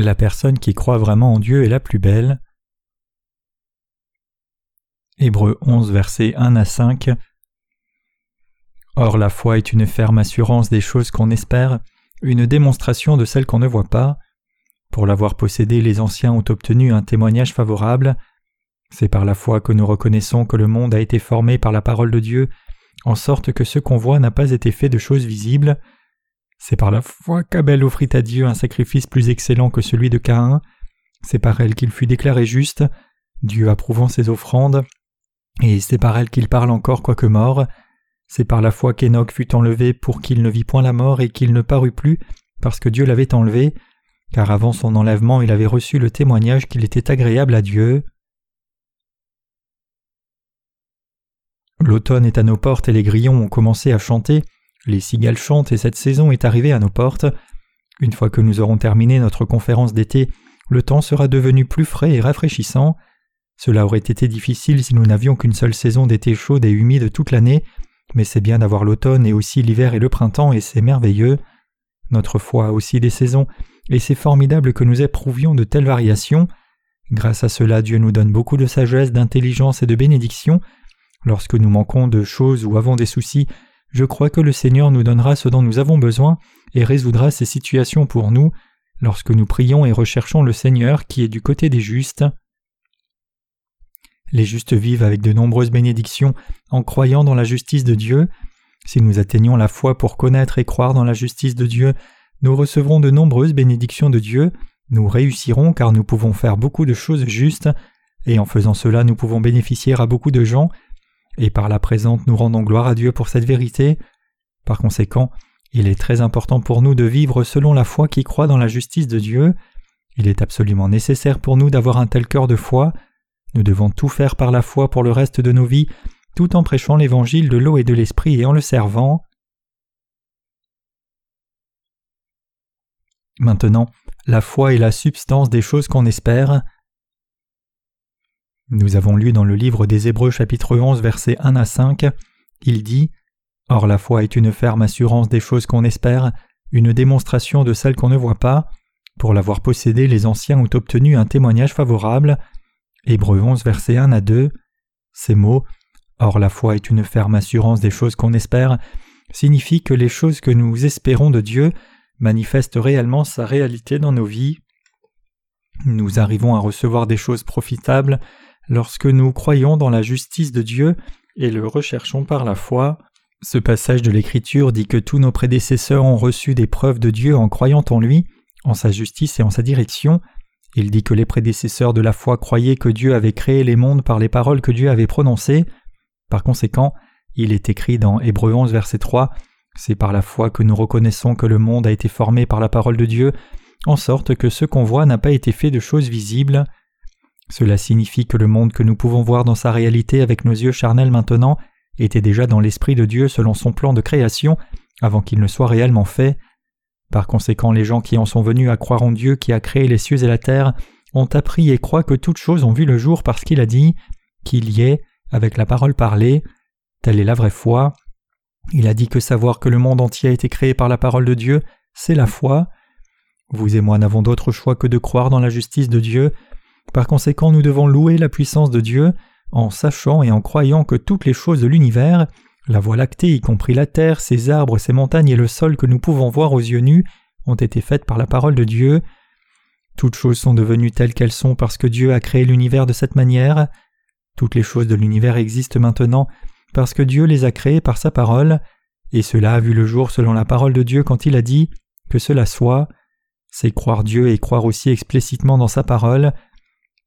La personne qui croit vraiment en Dieu est la plus belle. Hébreux 11, versets 1 à 5. Or la foi est une ferme assurance des choses qu'on espère, une démonstration de celles qu'on ne voit pas. Pour l'avoir possédé, les anciens ont obtenu un témoignage favorable. C'est par la foi que nous reconnaissons que le monde a été formé par la parole de Dieu, en sorte que ce qu'on voit n'a pas été fait de choses visibles. C'est par la foi qu'Abel offrit à Dieu un sacrifice plus excellent que celui de Caïn. C'est par elle qu'il fut déclaré juste, Dieu approuvant ses offrandes, et c'est par elle qu'il parle encore quoique mort. C'est par la foi qu'Enoch fut enlevé pour qu'il ne vit point la mort et qu'il ne parut plus, parce que Dieu l'avait enlevé, car avant son enlèvement il avait reçu le témoignage qu'il était agréable à Dieu. L'automne est à nos portes et les grillons ont commencé à chanter, les cigales chantent et cette saison est arrivée à nos portes. Une fois que nous aurons terminé notre conférence d'été, le temps sera devenu plus frais et rafraîchissant. Cela aurait été difficile si nous n'avions qu'une seule saison d'été chaude et humide toute l'année, mais c'est bien d'avoir l'automne et aussi l'hiver et le printemps et c'est merveilleux. Notre foi a aussi des saisons, et c'est formidable que nous éprouvions de telles variations. Grâce à cela, Dieu nous donne beaucoup de sagesse, d'intelligence et de bénédiction, Lorsque nous manquons de choses ou avons des soucis, je crois que le Seigneur nous donnera ce dont nous avons besoin et résoudra ces situations pour nous lorsque nous prions et recherchons le Seigneur qui est du côté des justes. Les justes vivent avec de nombreuses bénédictions en croyant dans la justice de Dieu. Si nous atteignons la foi pour connaître et croire dans la justice de Dieu, nous recevrons de nombreuses bénédictions de Dieu, nous réussirons car nous pouvons faire beaucoup de choses justes, et en faisant cela nous pouvons bénéficier à beaucoup de gens, et par la présente nous rendons gloire à Dieu pour cette vérité. Par conséquent, il est très important pour nous de vivre selon la foi qui croit dans la justice de Dieu. Il est absolument nécessaire pour nous d'avoir un tel cœur de foi. Nous devons tout faire par la foi pour le reste de nos vies, tout en prêchant l'évangile de l'eau et de l'esprit et en le servant. Maintenant, la foi est la substance des choses qu'on espère. Nous avons lu dans le livre des Hébreux chapitre 11 versets 1 à 5, il dit Or la foi est une ferme assurance des choses qu'on espère, une démonstration de celles qu'on ne voit pas. Pour l'avoir possédé, les anciens ont obtenu un témoignage favorable. Hébreux 11 versets 1 à 2. Ces mots Or la foi est une ferme assurance des choses qu'on espère signifient que les choses que nous espérons de Dieu manifestent réellement sa réalité dans nos vies. Nous arrivons à recevoir des choses profitables lorsque nous croyons dans la justice de Dieu et le recherchons par la foi. Ce passage de l'Écriture dit que tous nos prédécesseurs ont reçu des preuves de Dieu en croyant en lui, en sa justice et en sa direction. Il dit que les prédécesseurs de la foi croyaient que Dieu avait créé les mondes par les paroles que Dieu avait prononcées. Par conséquent, il est écrit dans Hébreux 11 verset 3 C'est par la foi que nous reconnaissons que le monde a été formé par la parole de Dieu, en sorte que ce qu'on voit n'a pas été fait de choses visibles. Cela signifie que le monde que nous pouvons voir dans sa réalité avec nos yeux charnels maintenant était déjà dans l'esprit de Dieu selon son plan de création avant qu'il ne soit réellement fait. Par conséquent, les gens qui en sont venus à croire en Dieu qui a créé les cieux et la terre ont appris et croient que toutes choses ont vu le jour parce qu'il a dit qu'il y est avec la parole parlée. Telle est la vraie foi. Il a dit que savoir que le monde entier a été créé par la parole de Dieu, c'est la foi. Vous et moi n'avons d'autre choix que de croire dans la justice de Dieu par conséquent, nous devons louer la puissance de Dieu en sachant et en croyant que toutes les choses de l'univers, la voie lactée, y compris la terre, ses arbres, ses montagnes et le sol que nous pouvons voir aux yeux nus, ont été faites par la parole de Dieu. Toutes choses sont devenues telles qu'elles sont parce que Dieu a créé l'univers de cette manière. Toutes les choses de l'univers existent maintenant parce que Dieu les a créées par sa parole, et cela a vu le jour selon la parole de Dieu quand il a dit que cela soit. C'est croire Dieu et croire aussi explicitement dans sa parole.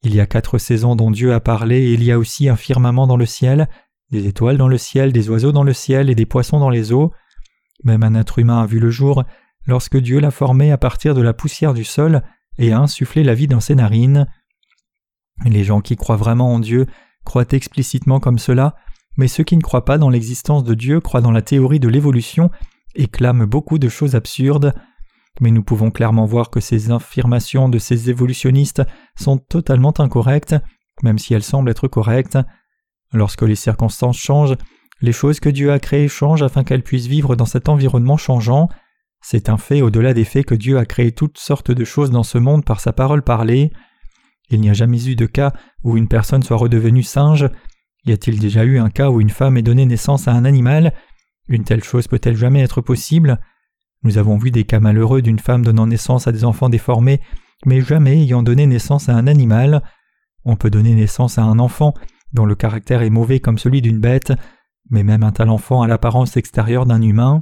Il y a quatre saisons dont Dieu a parlé et il y a aussi un firmament dans le ciel, des étoiles dans le ciel, des oiseaux dans le ciel et des poissons dans les eaux. Même un être humain a vu le jour lorsque Dieu l'a formé à partir de la poussière du sol et a insufflé la vie dans ses narines. Les gens qui croient vraiment en Dieu croient explicitement comme cela, mais ceux qui ne croient pas dans l'existence de Dieu croient dans la théorie de l'évolution et clament beaucoup de choses absurdes mais nous pouvons clairement voir que ces affirmations de ces évolutionnistes sont totalement incorrectes, même si elles semblent être correctes. Lorsque les circonstances changent, les choses que Dieu a créées changent afin qu'elles puissent vivre dans cet environnement changeant. C'est un fait au-delà des faits que Dieu a créé toutes sortes de choses dans ce monde par sa parole parlée. Il n'y a jamais eu de cas où une personne soit redevenue singe. Y a-t-il déjà eu un cas où une femme ait donné naissance à un animal? Une telle chose peut-elle jamais être possible? Nous avons vu des cas malheureux d'une femme donnant naissance à des enfants déformés, mais jamais ayant donné naissance à un animal. On peut donner naissance à un enfant dont le caractère est mauvais comme celui d'une bête, mais même un tel enfant a l'apparence extérieure d'un humain.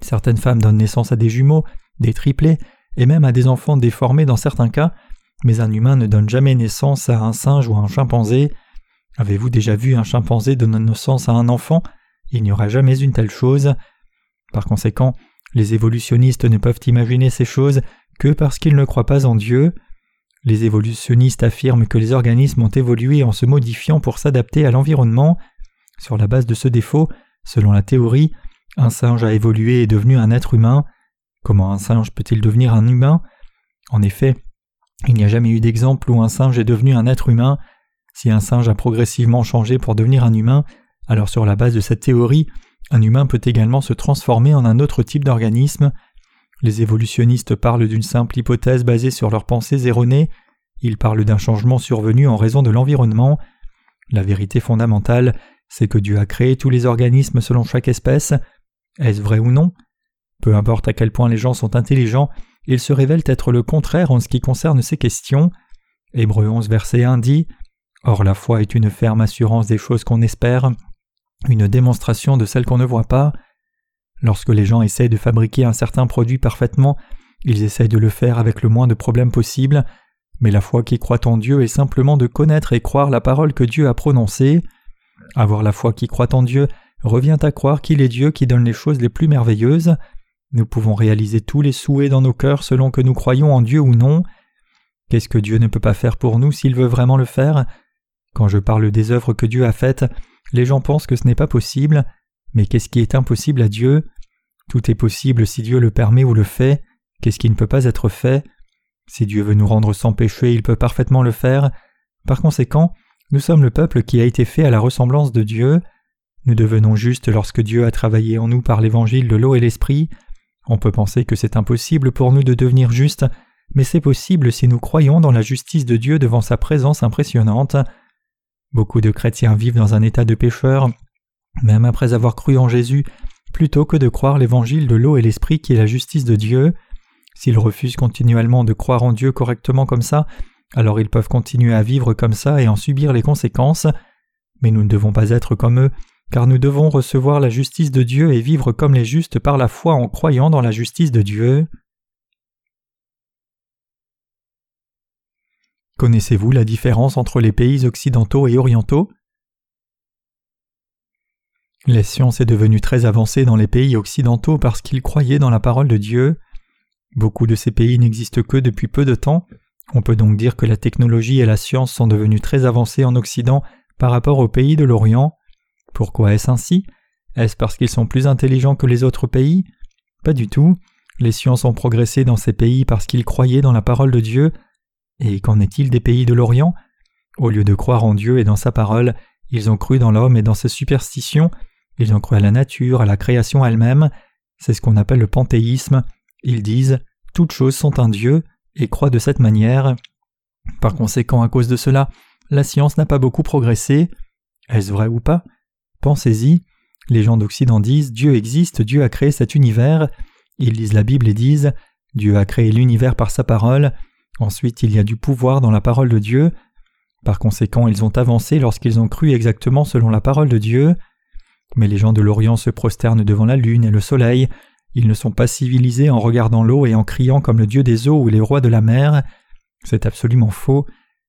Certaines femmes donnent naissance à des jumeaux, des triplés, et même à des enfants déformés dans certains cas, mais un humain ne donne jamais naissance à un singe ou à un chimpanzé. Avez-vous déjà vu un chimpanzé donner naissance à un enfant? Il n'y aura jamais une telle chose. Par conséquent, les évolutionnistes ne peuvent imaginer ces choses que parce qu'ils ne croient pas en Dieu. Les évolutionnistes affirment que les organismes ont évolué en se modifiant pour s'adapter à l'environnement. Sur la base de ce défaut, selon la théorie, un singe a évolué et est devenu un être humain. Comment un singe peut-il devenir un humain? En effet, il n'y a jamais eu d'exemple où un singe est devenu un être humain. Si un singe a progressivement changé pour devenir un humain, alors sur la base de cette théorie, un humain peut également se transformer en un autre type d'organisme. Les évolutionnistes parlent d'une simple hypothèse basée sur leurs pensées erronées, ils parlent d'un changement survenu en raison de l'environnement. La vérité fondamentale, c'est que Dieu a créé tous les organismes selon chaque espèce. Est-ce vrai ou non? Peu importe à quel point les gens sont intelligents, ils se révèlent être le contraire en ce qui concerne ces questions. Hébreu 11 verset 1 dit Or la foi est une ferme assurance des choses qu'on espère, une démonstration de celles qu'on ne voit pas. Lorsque les gens essayent de fabriquer un certain produit parfaitement, ils essayent de le faire avec le moins de problèmes possible, mais la foi qui croit en Dieu est simplement de connaître et croire la parole que Dieu a prononcée. Avoir la foi qui croit en Dieu revient à croire qu'il est Dieu qui donne les choses les plus merveilleuses. Nous pouvons réaliser tous les souhaits dans nos cœurs selon que nous croyons en Dieu ou non. Qu'est-ce que Dieu ne peut pas faire pour nous s'il veut vraiment le faire? Quand je parle des œuvres que Dieu a faites, les gens pensent que ce n'est pas possible, mais qu'est-ce qui est impossible à Dieu? Tout est possible si Dieu le permet ou le fait. Qu'est-ce qui ne peut pas être fait? Si Dieu veut nous rendre sans péché, il peut parfaitement le faire. Par conséquent, nous sommes le peuple qui a été fait à la ressemblance de Dieu. Nous devenons justes lorsque Dieu a travaillé en nous par l'évangile de l'eau et l'esprit. On peut penser que c'est impossible pour nous de devenir justes, mais c'est possible si nous croyons dans la justice de Dieu devant sa présence impressionnante. Beaucoup de chrétiens vivent dans un état de pécheur, même après avoir cru en Jésus, plutôt que de croire l'évangile de l'eau et l'esprit qui est la justice de Dieu. S'ils refusent continuellement de croire en Dieu correctement comme ça, alors ils peuvent continuer à vivre comme ça et en subir les conséquences. Mais nous ne devons pas être comme eux, car nous devons recevoir la justice de Dieu et vivre comme les justes par la foi en croyant dans la justice de Dieu. Connaissez-vous la différence entre les pays occidentaux et orientaux? La science est devenue très avancée dans les pays occidentaux parce qu'ils croyaient dans la parole de Dieu. Beaucoup de ces pays n'existent que depuis peu de temps. On peut donc dire que la technologie et la science sont devenues très avancées en Occident par rapport aux pays de l'Orient. Pourquoi est-ce ainsi? Est-ce parce qu'ils sont plus intelligents que les autres pays? Pas du tout. Les sciences ont progressé dans ces pays parce qu'ils croyaient dans la parole de Dieu et qu'en est-il des pays de l'Orient? Au lieu de croire en Dieu et dans sa parole, ils ont cru dans l'homme et dans ses superstitions, ils ont cru à la nature, à la création elle-même, c'est ce qu'on appelle le panthéisme, ils disent toutes choses sont un Dieu et croient de cette manière. Par conséquent, à cause de cela, la science n'a pas beaucoup progressé. Est-ce vrai ou pas? Pensez-y. Les gens d'Occident disent Dieu existe, Dieu a créé cet univers. Ils lisent la Bible et disent Dieu a créé l'univers par sa parole. Ensuite, il y a du pouvoir dans la parole de Dieu. Par conséquent, ils ont avancé lorsqu'ils ont cru exactement selon la parole de Dieu. Mais les gens de l'Orient se prosternent devant la lune et le soleil. Ils ne sont pas civilisés en regardant l'eau et en criant comme le dieu des eaux ou les rois de la mer. C'est absolument faux.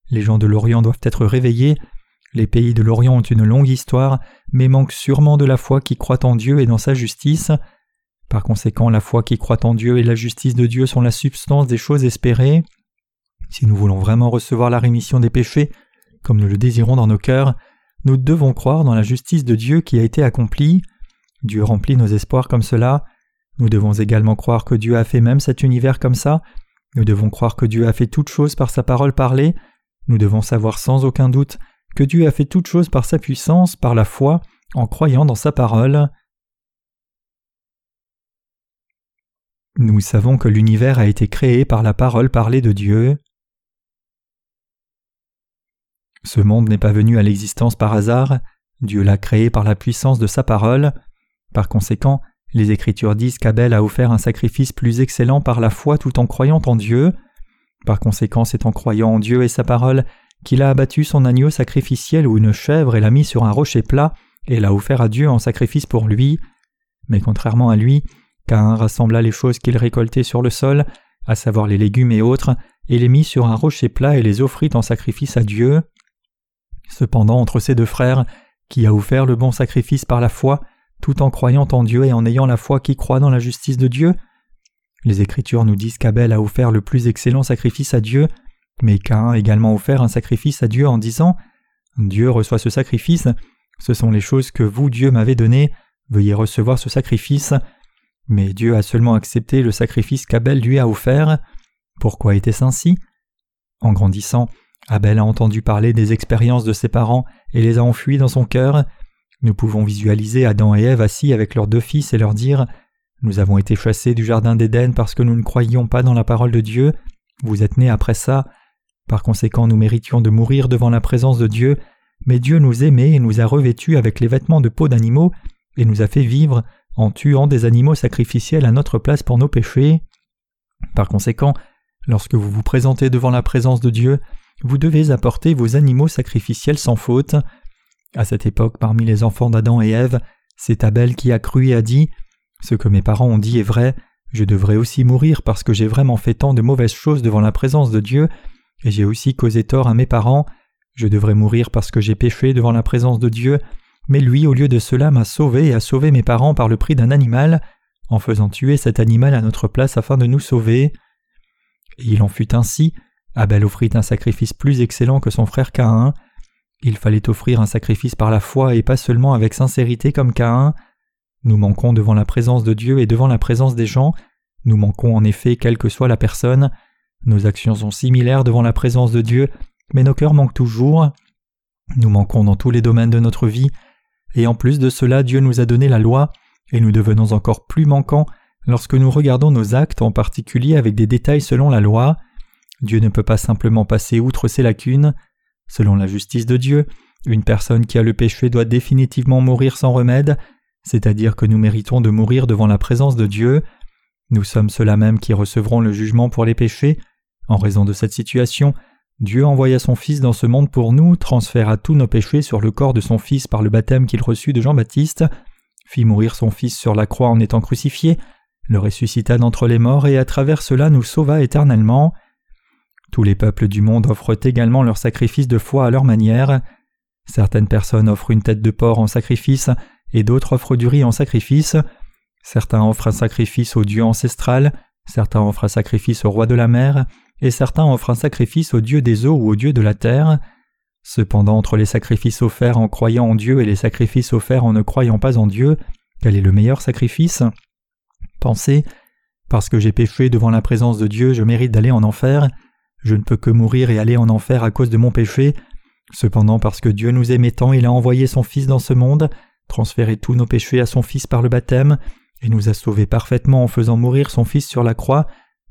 Les gens de l'Orient doivent être réveillés. Les pays de l'Orient ont une longue histoire, mais manquent sûrement de la foi qui croit en Dieu et dans sa justice. Par conséquent, la foi qui croit en Dieu et la justice de Dieu sont la substance des choses espérées. Si nous voulons vraiment recevoir la rémission des péchés, comme nous le désirons dans nos cœurs, nous devons croire dans la justice de Dieu qui a été accomplie. Dieu remplit nos espoirs comme cela. Nous devons également croire que Dieu a fait même cet univers comme ça. Nous devons croire que Dieu a fait toutes choses par sa parole parlée. Nous devons savoir sans aucun doute que Dieu a fait toutes choses par sa puissance, par la foi, en croyant dans sa parole. Nous savons que l'univers a été créé par la parole parlée de Dieu. Ce monde n'est pas venu à l'existence par hasard, Dieu l'a créé par la puissance de sa parole. Par conséquent, les Écritures disent qu'Abel a offert un sacrifice plus excellent par la foi tout en croyant en Dieu. Par conséquent, c'est en croyant en Dieu et sa parole qu'il a abattu son agneau sacrificiel ou une chèvre et l'a mis sur un rocher plat et l'a offert à Dieu en sacrifice pour lui. Mais contrairement à lui, Cain rassembla les choses qu'il récoltait sur le sol, à savoir les légumes et autres, et les mit sur un rocher plat et les offrit en sacrifice à Dieu. Cependant, entre ces deux frères, qui a offert le bon sacrifice par la foi, tout en croyant en Dieu et en ayant la foi qui croit dans la justice de Dieu Les Écritures nous disent qu'Abel a offert le plus excellent sacrifice à Dieu, mais Cain a également offert un sacrifice à Dieu en disant Dieu reçoit ce sacrifice, ce sont les choses que vous, Dieu, m'avez données, veuillez recevoir ce sacrifice. Mais Dieu a seulement accepté le sacrifice qu'Abel lui a offert. Pourquoi était-ce ainsi? En grandissant, Abel a entendu parler des expériences de ses parents et les a enfuis dans son cœur. Nous pouvons visualiser Adam et Ève assis avec leurs deux fils et leur dire Nous avons été chassés du jardin d'Éden parce que nous ne croyions pas dans la parole de Dieu. Vous êtes nés après ça. Par conséquent, nous méritions de mourir devant la présence de Dieu, mais Dieu nous aimait et nous a revêtus avec les vêtements de peau d'animaux et nous a fait vivre en tuant des animaux sacrificiels à notre place pour nos péchés. Par conséquent, lorsque vous vous présentez devant la présence de Dieu, vous devez apporter vos animaux sacrificiels sans faute. À cette époque, parmi les enfants d'Adam et Ève, c'est Abel qui a cru et a dit Ce que mes parents ont dit est vrai, je devrais aussi mourir parce que j'ai vraiment fait tant de mauvaises choses devant la présence de Dieu, et j'ai aussi causé tort à mes parents, je devrais mourir parce que j'ai péché devant la présence de Dieu, mais lui, au lieu de cela, m'a sauvé et a sauvé mes parents par le prix d'un animal, en faisant tuer cet animal à notre place afin de nous sauver. Et il en fut ainsi, Abel offrit un sacrifice plus excellent que son frère Caïn. Il fallait offrir un sacrifice par la foi et pas seulement avec sincérité comme Caïn. Nous manquons devant la présence de Dieu et devant la présence des gens. Nous manquons en effet quelle que soit la personne. Nos actions sont similaires devant la présence de Dieu, mais nos cœurs manquent toujours. Nous manquons dans tous les domaines de notre vie, et en plus de cela Dieu nous a donné la loi, et nous devenons encore plus manquants lorsque nous regardons nos actes, en particulier avec des détails selon la loi. Dieu ne peut pas simplement passer outre ces lacunes. Selon la justice de Dieu, une personne qui a le péché doit définitivement mourir sans remède, c'est-à-dire que nous méritons de mourir devant la présence de Dieu. Nous sommes ceux-là même qui recevront le jugement pour les péchés. En raison de cette situation, Dieu envoya son Fils dans ce monde pour nous, transféra tous nos péchés sur le corps de son Fils par le baptême qu'il reçut de Jean-Baptiste, fit mourir son Fils sur la croix en étant crucifié, le ressuscita d'entre les morts et à travers cela nous sauva éternellement. Tous les peuples du monde offrent également leur sacrifice de foi à leur manière. Certaines personnes offrent une tête de porc en sacrifice et d'autres offrent du riz en sacrifice. Certains offrent un sacrifice au dieu ancestral, certains offrent un sacrifice au roi de la mer, et certains offrent un sacrifice au dieu des eaux ou au dieu de la terre. Cependant, entre les sacrifices offerts en croyant en Dieu et les sacrifices offerts en ne croyant pas en Dieu, quel est le meilleur sacrifice? Pensez, parce que j'ai péché devant la présence de Dieu, je mérite d'aller en enfer. Je ne peux que mourir et aller en enfer à cause de mon péché. Cependant, parce que Dieu nous aimait tant, il a envoyé son Fils dans ce monde, transféré tous nos péchés à son Fils par le baptême, et nous a sauvés parfaitement en faisant mourir son Fils sur la croix,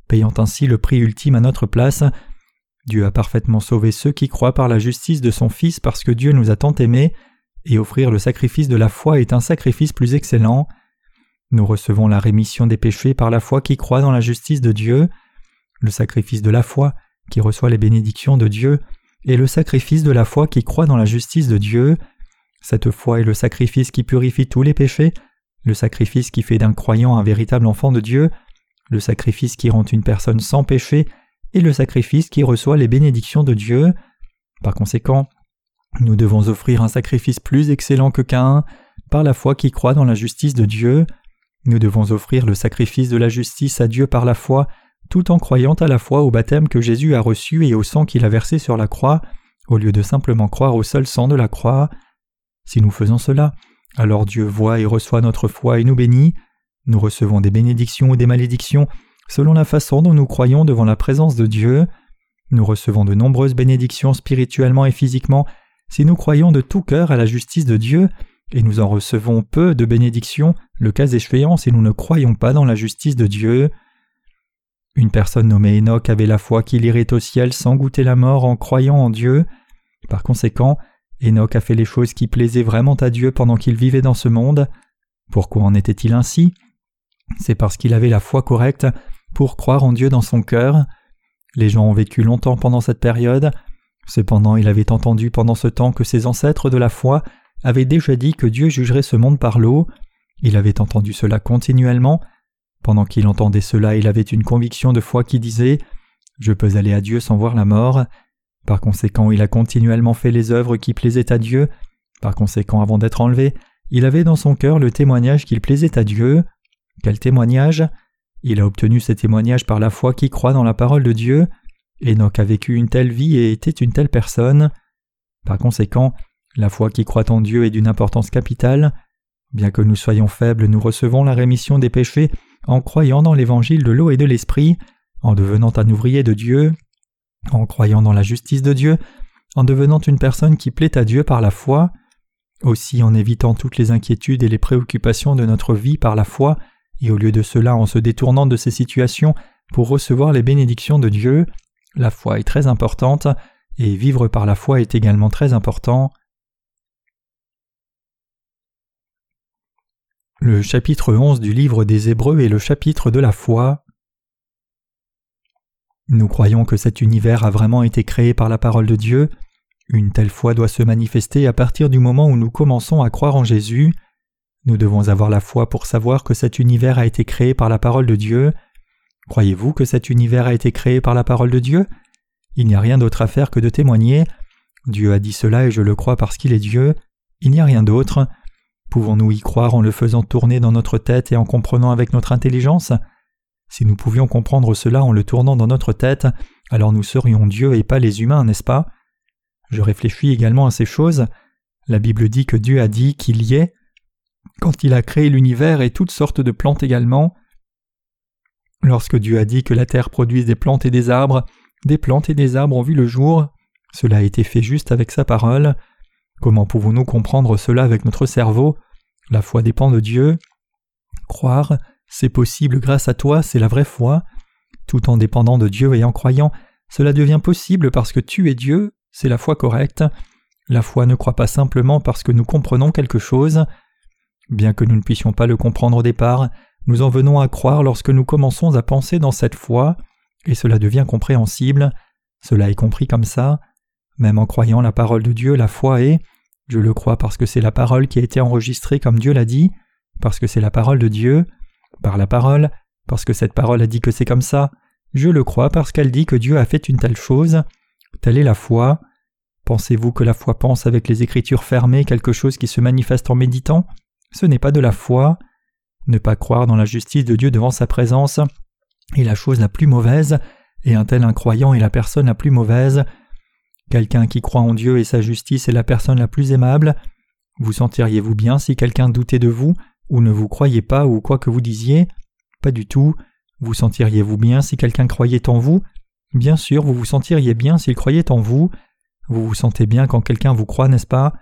payant ainsi le prix ultime à notre place. Dieu a parfaitement sauvé ceux qui croient par la justice de son Fils parce que Dieu nous a tant aimés, et offrir le sacrifice de la foi est un sacrifice plus excellent. Nous recevons la rémission des péchés par la foi qui croit dans la justice de Dieu. Le sacrifice de la foi qui reçoit les bénédictions de Dieu, et le sacrifice de la foi qui croit dans la justice de Dieu. Cette foi est le sacrifice qui purifie tous les péchés, le sacrifice qui fait d'un croyant un véritable enfant de Dieu, le sacrifice qui rend une personne sans péché, et le sacrifice qui reçoit les bénédictions de Dieu. Par conséquent, nous devons offrir un sacrifice plus excellent que Caïn, par la foi qui croit dans la justice de Dieu. Nous devons offrir le sacrifice de la justice à Dieu par la foi, tout en croyant à la fois au baptême que Jésus a reçu et au sang qu'il a versé sur la croix, au lieu de simplement croire au seul sang de la croix. Si nous faisons cela, alors Dieu voit et reçoit notre foi et nous bénit. Nous recevons des bénédictions ou des malédictions selon la façon dont nous croyons devant la présence de Dieu. Nous recevons de nombreuses bénédictions spirituellement et physiquement si nous croyons de tout cœur à la justice de Dieu, et nous en recevons peu de bénédictions, le cas échéant si nous ne croyons pas dans la justice de Dieu. Une personne nommée Enoch avait la foi qu'il irait au ciel sans goûter la mort en croyant en Dieu. Par conséquent, Enoch a fait les choses qui plaisaient vraiment à Dieu pendant qu'il vivait dans ce monde. Pourquoi en était-il ainsi? C'est parce qu'il avait la foi correcte pour croire en Dieu dans son cœur. Les gens ont vécu longtemps pendant cette période. Cependant, il avait entendu pendant ce temps que ses ancêtres de la foi avaient déjà dit que Dieu jugerait ce monde par l'eau. Il avait entendu cela continuellement. Pendant qu'il entendait cela, il avait une conviction de foi qui disait Je peux aller à Dieu sans voir la mort. Par conséquent, il a continuellement fait les œuvres qui plaisaient à Dieu. Par conséquent, avant d'être enlevé, il avait dans son cœur le témoignage qu'il plaisait à Dieu. Quel témoignage? Il a obtenu ce témoignage par la foi qui croit dans la parole de Dieu. Enoch a vécu une telle vie et était une telle personne. Par conséquent, la foi qui croit en Dieu est d'une importance capitale. Bien que nous soyons faibles, nous recevons la rémission des péchés en croyant dans l'évangile de l'eau et de l'esprit, en devenant un ouvrier de Dieu, en croyant dans la justice de Dieu, en devenant une personne qui plaît à Dieu par la foi, aussi en évitant toutes les inquiétudes et les préoccupations de notre vie par la foi, et au lieu de cela en se détournant de ces situations pour recevoir les bénédictions de Dieu, la foi est très importante, et vivre par la foi est également très important. Le chapitre 11 du livre des Hébreux est le chapitre de la foi. Nous croyons que cet univers a vraiment été créé par la parole de Dieu. Une telle foi doit se manifester à partir du moment où nous commençons à croire en Jésus. Nous devons avoir la foi pour savoir que cet univers a été créé par la parole de Dieu. Croyez-vous que cet univers a été créé par la parole de Dieu? Il n'y a rien d'autre à faire que de témoigner. Dieu a dit cela et je le crois parce qu'il est Dieu. Il n'y a rien d'autre. Pouvons-nous y croire en le faisant tourner dans notre tête et en comprenant avec notre intelligence? Si nous pouvions comprendre cela en le tournant dans notre tête, alors nous serions Dieu et pas les humains, n'est-ce pas? Je réfléchis également à ces choses. La Bible dit que Dieu a dit qu'il y est, quand il a créé l'univers et toutes sortes de plantes également. Lorsque Dieu a dit que la terre produise des plantes et des arbres, des plantes et des arbres ont vu le jour, cela a été fait juste avec sa parole. Comment pouvons-nous comprendre cela avec notre cerveau? La foi dépend de Dieu. Croire, c'est possible grâce à toi, c'est la vraie foi. Tout en dépendant de Dieu et en croyant, cela devient possible parce que tu es Dieu, c'est la foi correcte. La foi ne croit pas simplement parce que nous comprenons quelque chose. Bien que nous ne puissions pas le comprendre au départ, nous en venons à croire lorsque nous commençons à penser dans cette foi, et cela devient compréhensible. Cela est compris comme ça. Même en croyant la parole de Dieu, la foi est je le crois parce que c'est la parole qui a été enregistrée comme Dieu l'a dit, parce que c'est la parole de Dieu par la parole, parce que cette parole a dit que c'est comme ça, je le crois parce qu'elle dit que Dieu a fait une telle chose, telle est la foi. Pensez-vous que la foi pense avec les Écritures fermées quelque chose qui se manifeste en méditant? Ce n'est pas de la foi. Ne pas croire dans la justice de Dieu devant sa présence est la chose la plus mauvaise, et un tel incroyant est la personne la plus mauvaise. Quelqu'un qui croit en Dieu et sa justice est la personne la plus aimable. Vous sentiriez-vous bien si quelqu'un doutait de vous ou ne vous croyez pas ou quoi que vous disiez? Pas du tout. Vous sentiriez-vous bien si quelqu'un croyait en vous? Bien sûr, vous vous sentiriez bien s'il croyait en vous. Vous vous sentez bien quand quelqu'un vous croit, n'est-ce pas?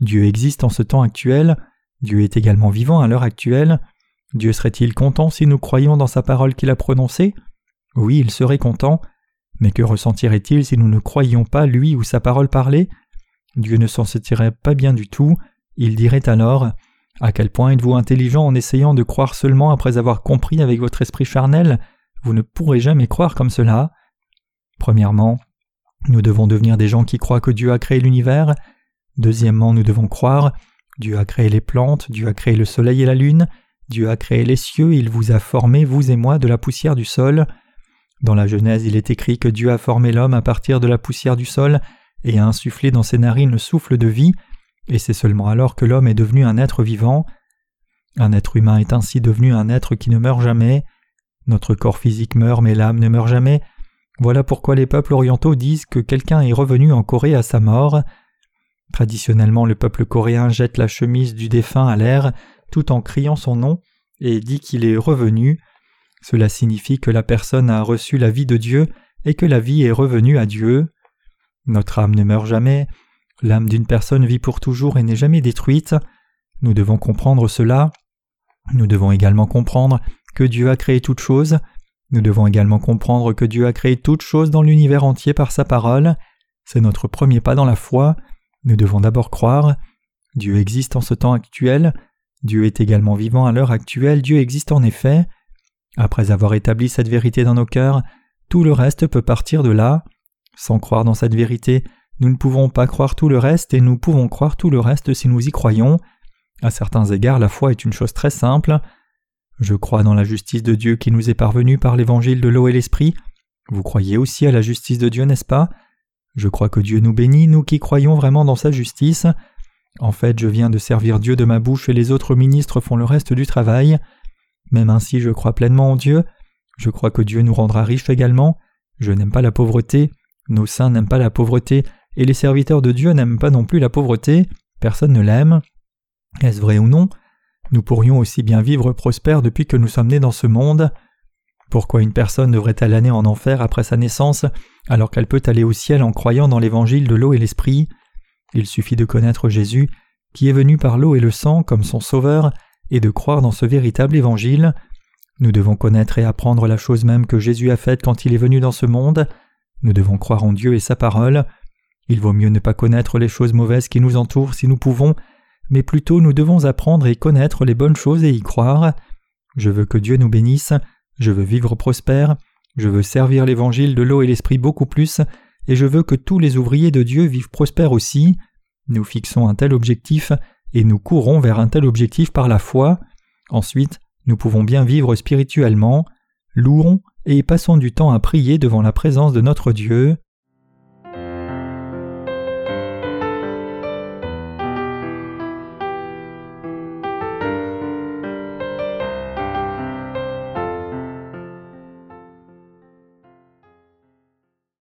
Dieu existe en ce temps actuel. Dieu est également vivant à l'heure actuelle. Dieu serait-il content si nous croyions dans sa parole qu'il a prononcée? Oui, il serait content. Mais que ressentirait-il si nous ne croyions pas lui ou sa parole parler Dieu ne s'en sentirait pas bien du tout. Il dirait alors à quel point êtes-vous intelligent en essayant de croire seulement après avoir compris avec votre esprit charnel? Vous ne pourrez jamais croire comme cela. Premièrement, nous devons devenir des gens qui croient que Dieu a créé l'univers. Deuxièmement, nous devons croire Dieu a créé les plantes, Dieu a créé le soleil et la lune, Dieu a créé les cieux, il vous a formés, vous et moi, de la poussière du sol. Dans la Genèse, il est écrit que Dieu a formé l'homme à partir de la poussière du sol et a insufflé dans ses narines le souffle de vie, et c'est seulement alors que l'homme est devenu un être vivant. Un être humain est ainsi devenu un être qui ne meurt jamais. Notre corps physique meurt, mais l'âme ne meurt jamais. Voilà pourquoi les peuples orientaux disent que quelqu'un est revenu en Corée à sa mort. Traditionnellement, le peuple coréen jette la chemise du défunt à l'air tout en criant son nom et dit qu'il est revenu. Cela signifie que la personne a reçu la vie de Dieu et que la vie est revenue à Dieu. Notre âme ne meurt jamais, L'âme d'une personne vit pour toujours et n'est jamais détruite. Nous devons comprendre cela. Nous devons également comprendre que Dieu a créé toutes choses. Nous devons également comprendre que Dieu a créé toutes choses dans l'univers entier par sa parole. C'est notre premier pas dans la foi. Nous devons d'abord croire. Dieu existe en ce temps actuel. Dieu est également vivant à l'heure actuelle. Dieu existe en effet. Après avoir établi cette vérité dans nos cœurs, tout le reste peut partir de là. Sans croire dans cette vérité, nous ne pouvons pas croire tout le reste et nous pouvons croire tout le reste si nous y croyons. À certains égards, la foi est une chose très simple. Je crois dans la justice de Dieu qui nous est parvenue par l'évangile de l'eau et l'esprit. Vous croyez aussi à la justice de Dieu, n'est-ce pas? Je crois que Dieu nous bénit, nous qui croyons vraiment dans sa justice. En fait, je viens de servir Dieu de ma bouche et les autres ministres font le reste du travail. Même ainsi, je crois pleinement en Dieu. Je crois que Dieu nous rendra riches également. Je n'aime pas la pauvreté. Nos saints n'aiment pas la pauvreté, et les serviteurs de Dieu n'aiment pas non plus la pauvreté. Personne ne l'aime. Est-ce vrai ou non? Nous pourrions aussi bien vivre prospères depuis que nous sommes nés dans ce monde. Pourquoi une personne devrait-elle aller en enfer après sa naissance alors qu'elle peut aller au ciel en croyant dans l'évangile de l'eau et l'esprit? Il suffit de connaître Jésus, qui est venu par l'eau et le sang comme son sauveur, et de croire dans ce véritable évangile. Nous devons connaître et apprendre la chose même que Jésus a faite quand il est venu dans ce monde. Nous devons croire en Dieu et sa parole. Il vaut mieux ne pas connaître les choses mauvaises qui nous entourent si nous pouvons, mais plutôt nous devons apprendre et connaître les bonnes choses et y croire. Je veux que Dieu nous bénisse, je veux vivre prospère, je veux servir l'évangile de l'eau et l'esprit beaucoup plus, et je veux que tous les ouvriers de Dieu vivent prospères aussi. Nous fixons un tel objectif, et nous courons vers un tel objectif par la foi. Ensuite, nous pouvons bien vivre spirituellement, louons et passons du temps à prier devant la présence de notre Dieu.